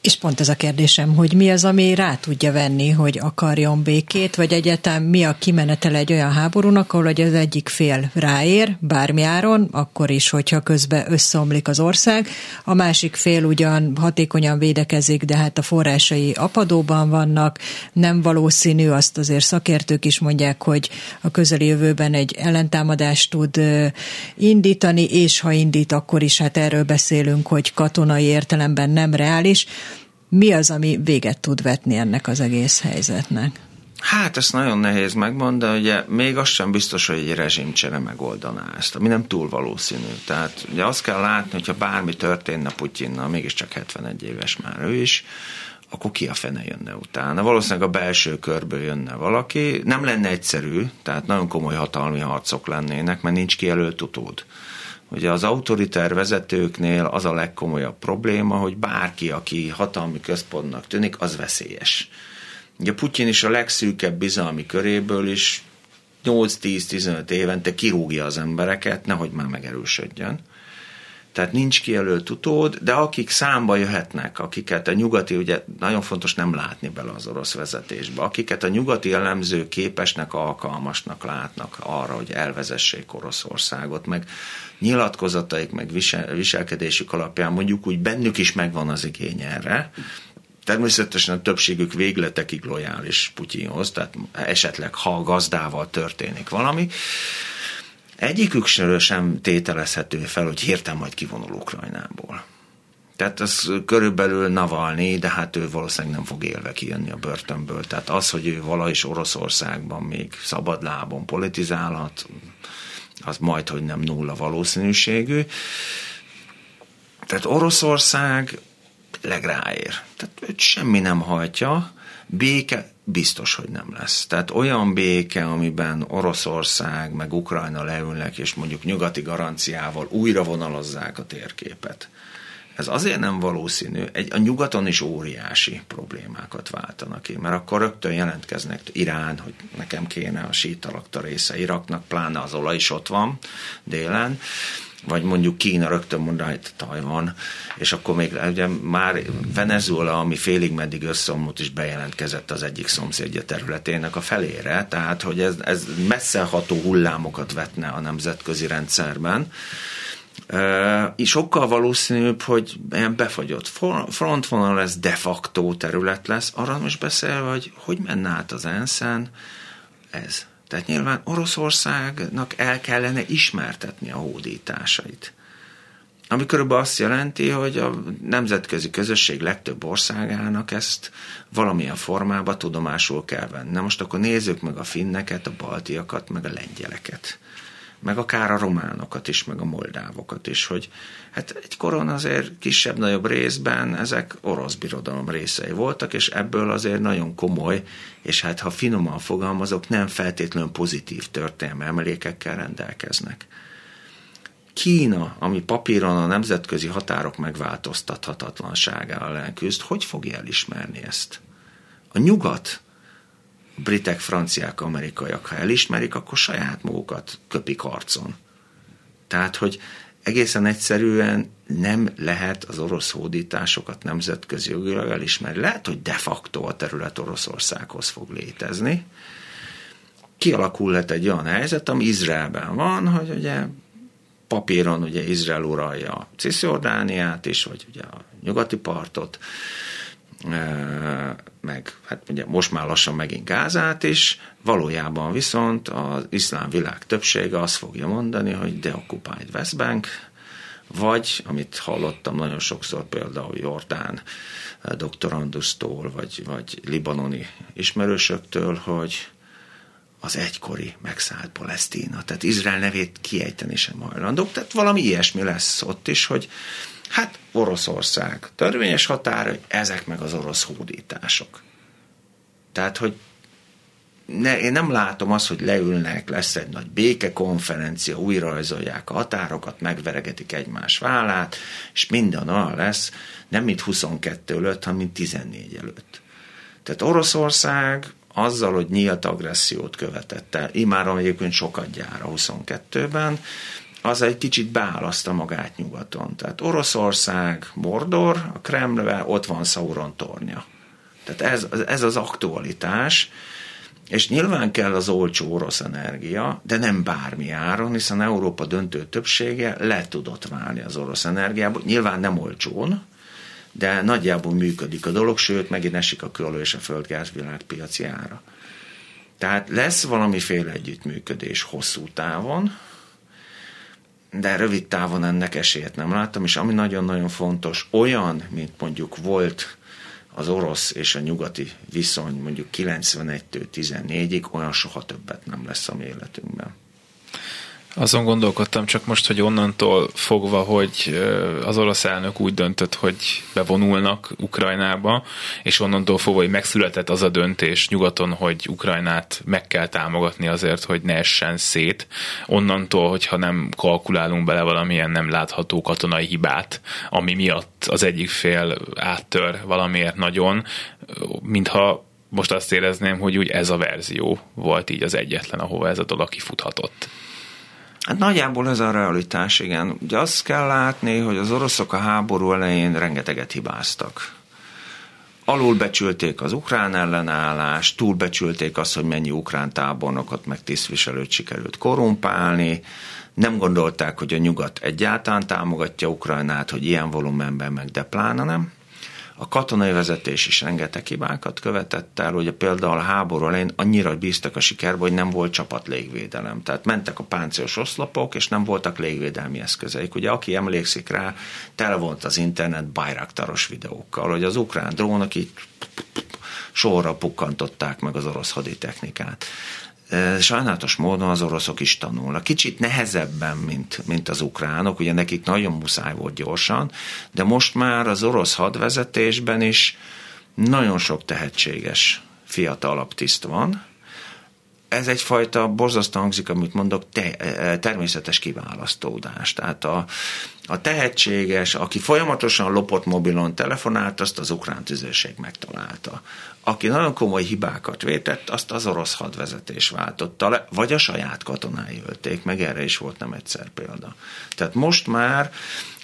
És pont ez a kérdésem, hogy mi az, ami rá tudja venni, hogy akarjon békét, vagy egyáltalán mi a kimenetele egy olyan háborúnak, ahol az egyik fél ráér, bármi áron, akkor is, hogyha közben összeomlik az ország, a másik fél ugyan hatékonyan védekezik, de hát a forrásai apadóban vannak, nem valószínű, azt azért szakértők is mondják, hogy a közeli jövőben egy ellentámadást tud indítani, és ha indít, akkor is hát erről beszélünk, hogy katonai értelemben nem reális mi az, ami véget tud vetni ennek az egész helyzetnek? Hát ezt nagyon nehéz megmondani, ugye még az sem biztos, hogy egy rezsimcsere megoldaná ezt, ami nem túl valószínű. Tehát ugye azt kell látni, hogyha bármi történne Putyinnal, mégiscsak 71 éves már ő is, akkor ki a fene jönne utána. Valószínűleg a belső körből jönne valaki. Nem lenne egyszerű, tehát nagyon komoly hatalmi harcok lennének, mert nincs kijelölt utód. Ugye az autoriter vezetőknél az a legkomolyabb probléma, hogy bárki, aki hatalmi központnak tűnik, az veszélyes. Ugye Putyin is a legszűkebb bizalmi köréből is 8-10-15 évente kirúgja az embereket, nehogy már megerősödjön. Tehát nincs kijelölt utód, de akik számba jöhetnek, akiket a nyugati, ugye nagyon fontos nem látni bele az orosz vezetésbe, akiket a nyugati elemző képesnek, alkalmasnak látnak arra, hogy elvezessék Oroszországot, meg nyilatkozataik, meg visel, viselkedésük alapján mondjuk úgy bennük is megvan az igény erre, Természetesen a többségük végletekig lojális Putyinhoz, tehát esetleg ha a gazdával történik valami, Egyikük sem tételezhető fel, hogy hirtelen majd kivonul Ukrajnából. Tehát ez körülbelül Navalnyi, de hát ő valószínűleg nem fog élve kijönni a börtönből. Tehát az, hogy ő vala is Oroszországban még szabadlábon politizálhat, az majd, hogy nem nulla valószínűségű. Tehát Oroszország legráér. Tehát őt semmi nem hajtja, béke biztos, hogy nem lesz. Tehát olyan béke, amiben Oroszország meg Ukrajna leülnek, és mondjuk nyugati garanciával újra vonalozzák a térképet. Ez azért nem valószínű, egy, a nyugaton is óriási problémákat váltanak ki, mert akkor rögtön jelentkeznek Irán, hogy nekem kéne a sítalakta része Iraknak, pláne az olaj is ott van délen, vagy mondjuk Kína rögtön mond rá, Tajvan, és akkor még ugye már Venezuela, ami félig meddig összeomlott, is bejelentkezett az egyik szomszédja területének a felére, tehát hogy ez, ez messzeható hullámokat vetne a nemzetközi rendszerben, sokkal valószínűbb, hogy ilyen befagyott frontvonal lesz, de facto terület lesz. Arra most beszélve, hogy hogy menne át az ensz ez. Tehát nyilván Oroszországnak el kellene ismertetni a hódításait. Ami körülbelül azt jelenti, hogy a nemzetközi közösség legtöbb országának ezt valamilyen formában tudomásul kell venni. Na most akkor nézzük meg a finneket, a baltiakat, meg a lengyeleket meg akár a románokat is, meg a moldávokat is, hogy hát egy koron azért kisebb-nagyobb részben ezek orosz birodalom részei voltak, és ebből azért nagyon komoly, és hát ha finoman fogalmazok, nem feltétlenül pozitív történelmi emlékekkel rendelkeznek. Kína, ami papíron a nemzetközi határok megváltoztathatatlanságával ellen küzd, hogy fogja elismerni ezt? A nyugat britek, franciák, amerikaiak, ha elismerik, akkor saját magukat köpik arcon. Tehát, hogy egészen egyszerűen nem lehet az orosz hódításokat nemzetközi jogilag elismerni. Lehet, hogy de facto a terület Oroszországhoz fog létezni. Kialakulhat egy olyan helyzet, ami Izraelben van, hogy ugye papíron ugye Izrael uralja Cisjordániát is, vagy ugye a nyugati partot, meg hát ugye most már lassan megint Gázát is, valójában viszont az iszlám világ többsége azt fogja mondani, hogy deoccupied West Bank, vagy, amit hallottam nagyon sokszor például Jordán doktorandusztól, vagy, vagy libanoni ismerősöktől, hogy az egykori megszállt Palesztina. Tehát Izrael nevét kiejteni sem hajlandók. Tehát valami ilyesmi lesz ott is, hogy Hát Oroszország törvényes határ, ezek meg az orosz hódítások. Tehát, hogy ne, én nem látom azt, hogy leülnek, lesz egy nagy békekonferencia, újrajzolják a határokat, megveregetik egymás vállát, és minden olyan lesz, nem mint 22 előtt, hanem mint 14 előtt. Tehát Oroszország azzal, hogy nyílt agressziót követett el, imáron egyébként sokat gyár a 22-ben, az egy kicsit beállazta magát nyugaton. Tehát Oroszország, Mordor, a Kremlve, ott van Sauron tornya. Tehát ez, ez az aktualitás, és nyilván kell az olcsó orosz energia, de nem bármi áron, hiszen Európa döntő többsége le tudott válni az orosz energiából. Nyilván nem olcsón, de nagyjából működik a dolog, sőt, megint esik a kőolaj és a földgáz világpiaci ára. Tehát lesz valamiféle együttműködés hosszú távon, de rövid távon ennek esélyt nem láttam, és ami nagyon-nagyon fontos, olyan, mint mondjuk volt az orosz és a nyugati viszony mondjuk 91-től 14-ig, olyan soha többet nem lesz a mi életünkben. Azon gondolkodtam csak most, hogy onnantól fogva, hogy az orosz elnök úgy döntött, hogy bevonulnak Ukrajnába, és onnantól fogva, hogy megszületett az a döntés nyugaton, hogy Ukrajnát meg kell támogatni azért, hogy ne essen szét. Onnantól, hogyha nem kalkulálunk bele valamilyen nem látható katonai hibát, ami miatt az egyik fél áttör valamiért nagyon, mintha most azt érezném, hogy úgy ez a verzió volt így az egyetlen, ahova ez a dolog kifuthatott. Hát nagyjából ez a realitás, igen. Ugye azt kell látni, hogy az oroszok a háború elején rengeteget hibáztak. Alulbecsülték az ukrán ellenállást, túlbecsülték azt, hogy mennyi ukrán tábornokot meg tisztviselőt sikerült korumpálni, nem gondolták, hogy a nyugat egyáltalán támogatja Ukrajnát, hogy ilyen volumenben meg de plána nem. A katonai vezetés is rengeteg hibákat követett el, ugye például a háború elején annyira bíztak a sikerbe, hogy nem volt csapat légvédelem. Tehát mentek a páncélos oszlopok, és nem voltak légvédelmi eszközeik. Ugye aki emlékszik rá, tele volt az internet bajraktaros videókkal, hogy az ukrán drónok így sorra pukkantották meg az orosz haditechnikát. Sajnálatos módon az oroszok is tanulnak. Kicsit nehezebben, mint, mint az ukránok, ugye nekik nagyon muszáj volt gyorsan, de most már az orosz hadvezetésben is nagyon sok tehetséges fiatalabb tiszt van, ez egyfajta borzasztó hangzik, amit mondok, te, természetes kiválasztódás. Tehát a, a tehetséges, aki folyamatosan lopott mobilon telefonált, azt az ukrán tüzérség megtalálta. Aki nagyon komoly hibákat vétett, azt az orosz hadvezetés váltotta le, vagy a saját katonái ölték, meg erre is volt nem egyszer példa. Tehát most már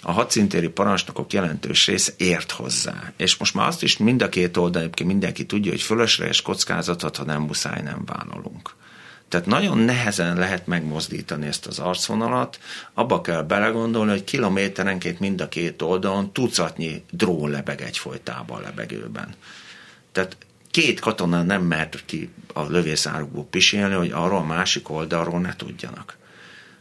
a hadszintéri parancsnokok jelentős része ért hozzá. És most már azt is mind a két oldal, mindenki tudja, hogy fölösleges kockázatot, ha nem muszáj, nem vállalunk. Tehát nagyon nehezen lehet megmozdítani ezt az arcvonalat, abba kell belegondolni, hogy kilométerenként mind a két oldalon tucatnyi drón lebeg egyfolytában a lebegőben. Tehát két katona nem mehet ki a lövészárukból pisélni, hogy arról a másik oldalról ne tudjanak.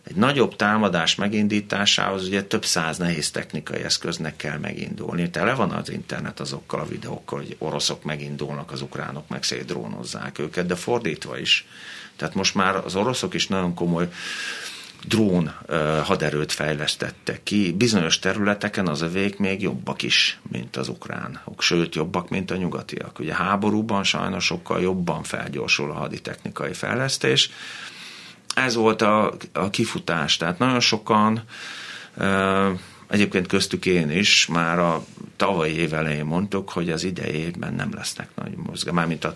Egy nagyobb támadás megindításához ugye több száz nehéz technikai eszköznek kell megindulni. Tele van az internet azokkal a videókkal, hogy oroszok megindulnak, az ukránok meg szétdrónozzák őket, de fordítva is. Tehát most már az oroszok is nagyon komoly drón haderőt fejlesztettek ki. Bizonyos területeken az övék még jobbak is, mint az ukránok, sőt jobbak, mint a nyugatiak. Ugye háborúban sajnos sokkal jobban felgyorsul a haditechnikai fejlesztés. Ez volt a, a kifutás, tehát nagyon sokan Egyébként köztük én is már a tavalyi év elején mondtuk, hogy az idei évben nem lesznek nagy mozgás, mármint a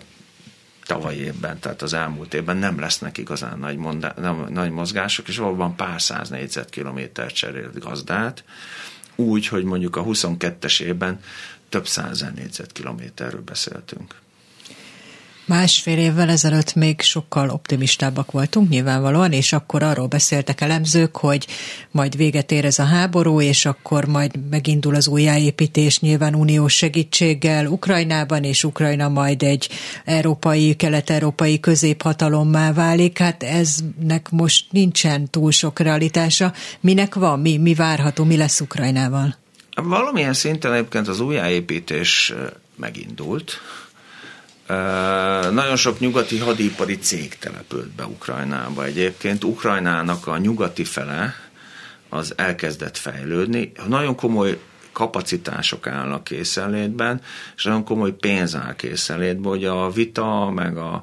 tavaly évben, tehát az elmúlt évben nem lesznek igazán nagy, mondá, nem, nagy mozgások, és valóban pár száz négyzetkilométer cserélt gazdát, úgy, hogy mondjuk a 22-es évben több százen négyzetkilométerről beszéltünk. Másfél évvel ezelőtt még sokkal optimistábbak voltunk nyilvánvalóan, és akkor arról beszéltek elemzők, hogy majd véget ér ez a háború, és akkor majd megindul az újjáépítés nyilván uniós segítséggel Ukrajnában, és Ukrajna majd egy európai, kelet-európai középhatalommá válik. Hát eznek most nincsen túl sok realitása. Minek van? Mi, mi várható? Mi lesz Ukrajnával? Valamilyen szinten egyébként az újjáépítés megindult, nagyon sok nyugati hadipari cég települt be Ukrajnába. Egyébként Ukrajnának a nyugati fele az elkezdett fejlődni. Nagyon komoly kapacitások állnak készenlétben, és nagyon komoly pénz áll készenlétben, hogy a vita meg a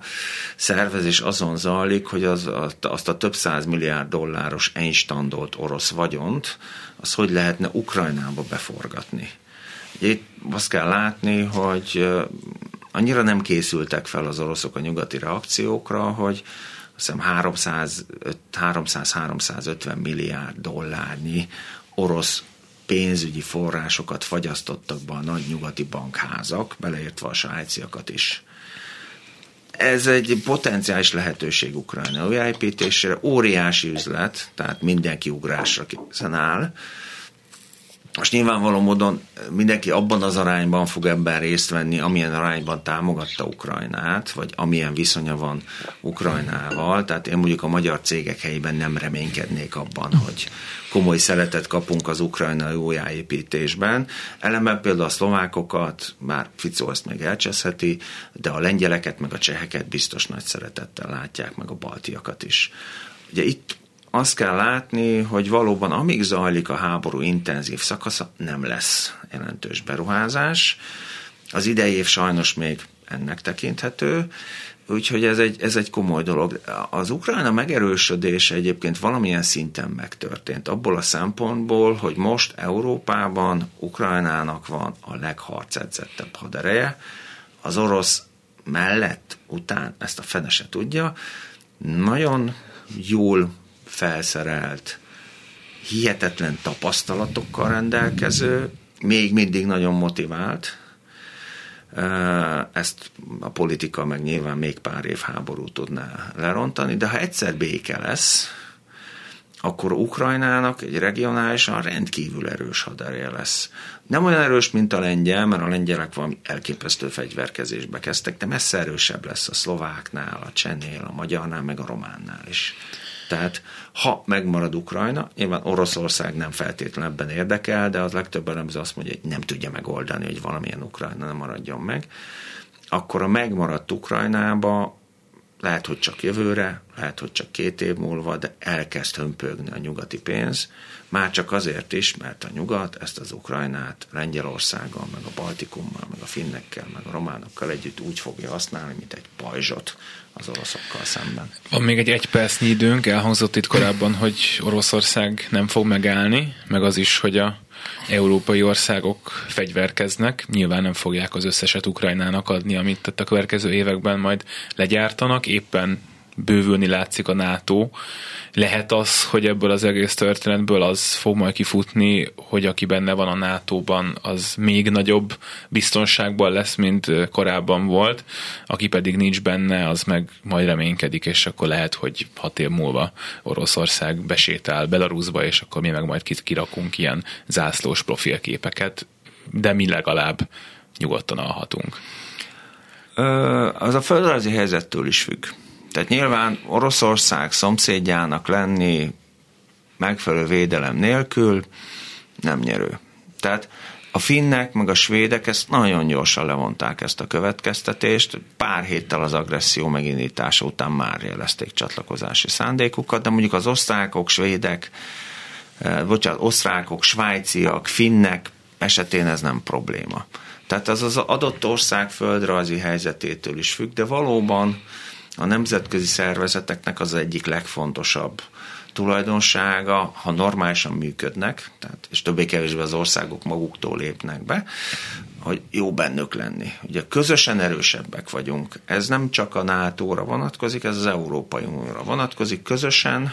szervezés azon zajlik, hogy az, azt a több száz milliárd dolláros einstandolt orosz vagyont, az hogy lehetne Ukrajnába beforgatni. Itt azt kell látni, hogy annyira nem készültek fel az oroszok a nyugati reakciókra, hogy azt hiszem 300-350 milliárd dollárnyi orosz pénzügyi forrásokat fagyasztottak be a nagy nyugati bankházak, beleértve a svájciakat is. Ez egy potenciális lehetőség Ukrajna újjáépítésére, óriási üzlet, tehát mindenki ugrásra készen áll, most nyilvánvaló módon mindenki abban az arányban fog ebben részt venni, amilyen arányban támogatta Ukrajnát, vagy amilyen viszonya van Ukrajnával. Tehát én mondjuk a magyar cégek helyében nem reménykednék abban, hogy komoly szeretet kapunk az ukrajnai újjáépítésben. Ellenben például a szlovákokat, már Ficó ezt még elcseszheti, de a lengyeleket meg a cseheket biztos nagy szeretettel látják, meg a baltiakat is. Ugye itt azt kell látni, hogy valóban amíg zajlik a háború intenzív szakasza, nem lesz jelentős beruházás. Az idei év sajnos még ennek tekinthető, úgyhogy ez egy, ez egy komoly dolog. Az Ukrajna megerősödése egyébként valamilyen szinten megtörtént, abból a szempontból, hogy most Európában Ukrajnának van a legharcedzettebb hadereje, az orosz mellett, után, ezt a fene se tudja, nagyon jól felszerelt, hihetetlen tapasztalatokkal rendelkező, még mindig nagyon motivált, ezt a politika meg nyilván még pár év háború tudná lerontani, de ha egyszer béke lesz, akkor Ukrajnának egy regionálisan rendkívül erős haderje lesz. Nem olyan erős, mint a lengyel, mert a lengyelek valami elképesztő fegyverkezésbe kezdtek, de messze erősebb lesz a szlováknál, a csennél, a magyarnál, meg a románnál is. Tehát ha megmarad Ukrajna, nyilván Oroszország nem feltétlenül ebben érdekel, de az legtöbb elemző azt mondja, hogy nem tudja megoldani, hogy valamilyen Ukrajna nem maradjon meg, akkor a megmaradt Ukrajnába lehet, hogy csak jövőre, lehet, hogy csak két év múlva, de elkezd hömpögni a nyugati pénz, már csak azért is, mert a nyugat ezt az Ukrajnát Lengyelországgal, meg a Baltikummal, meg a finnekkel, meg a románokkal együtt úgy fogja használni, mint egy pajzsot az oroszokkal szemben. Van még egy egy percnyi időnk, elhangzott itt korábban, hogy Oroszország nem fog megállni, meg az is, hogy a európai országok fegyverkeznek, nyilván nem fogják az összeset Ukrajnának adni, amit a következő években majd legyártanak, éppen bővülni látszik a NATO. Lehet az, hogy ebből az egész történetből az fog majd kifutni, hogy aki benne van a NATO-ban, az még nagyobb biztonságban lesz, mint korábban volt, aki pedig nincs benne, az meg majd reménykedik, és akkor lehet, hogy hat év múlva Oroszország besétál Belarusba, és akkor mi meg majd kirakunk ilyen zászlós profilképeket, de mi legalább nyugodtan alhatunk. Az a földrajzi helyzettől is függ. Tehát nyilván Oroszország szomszédjának lenni megfelelő védelem nélkül nem nyerő. Tehát a finnek, meg a svédek ezt nagyon gyorsan levonták ezt a következtetést. Pár héttel az agresszió megindítása után már jelezték csatlakozási szándékukat, de mondjuk az osztrákok, svédek, eh, bocsánat, osztrákok, svájciak, finnek esetén ez nem probléma. Tehát az az adott ország földrajzi helyzetétől is függ, de valóban a nemzetközi szervezeteknek az egyik legfontosabb tulajdonsága, ha normálisan működnek, tehát, és többé-kevésbé az országok maguktól lépnek be, hogy jó bennük lenni. Ugye közösen erősebbek vagyunk. Ez nem csak a NATO-ra vonatkozik, ez az Európai Unióra vonatkozik. Közösen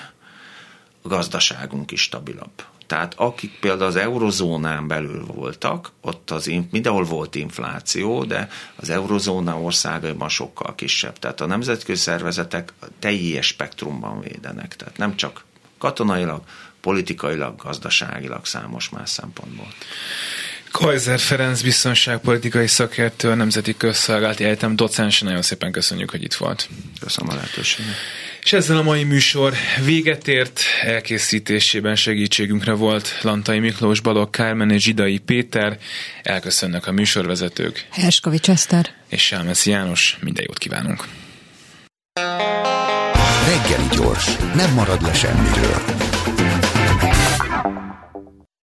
a gazdaságunk is stabilabb. Tehát akik például az eurozónán belül voltak, ott az, mindenhol volt infláció, de az eurozóna országaiban sokkal kisebb. Tehát a nemzetközi szervezetek teljes spektrumban védenek. Tehát nem csak katonailag, politikailag, gazdaságilag számos más szempontból. Kaiser Ferenc biztonságpolitikai szakértő, a Nemzeti Közszolgálati Egyetem docens, nagyon szépen köszönjük, hogy itt volt. Köszönöm a lehetőséget. És ezzel a mai műsor véget ért, elkészítésében segítségünkre volt Lantai Miklós, Balogh Kármen és Zsidai Péter. Elköszönnek a műsorvezetők. Herskovics Eszter. És Sálmeszi János. Minden jót kívánunk. Reggeli gyors, nem marad le semmiről.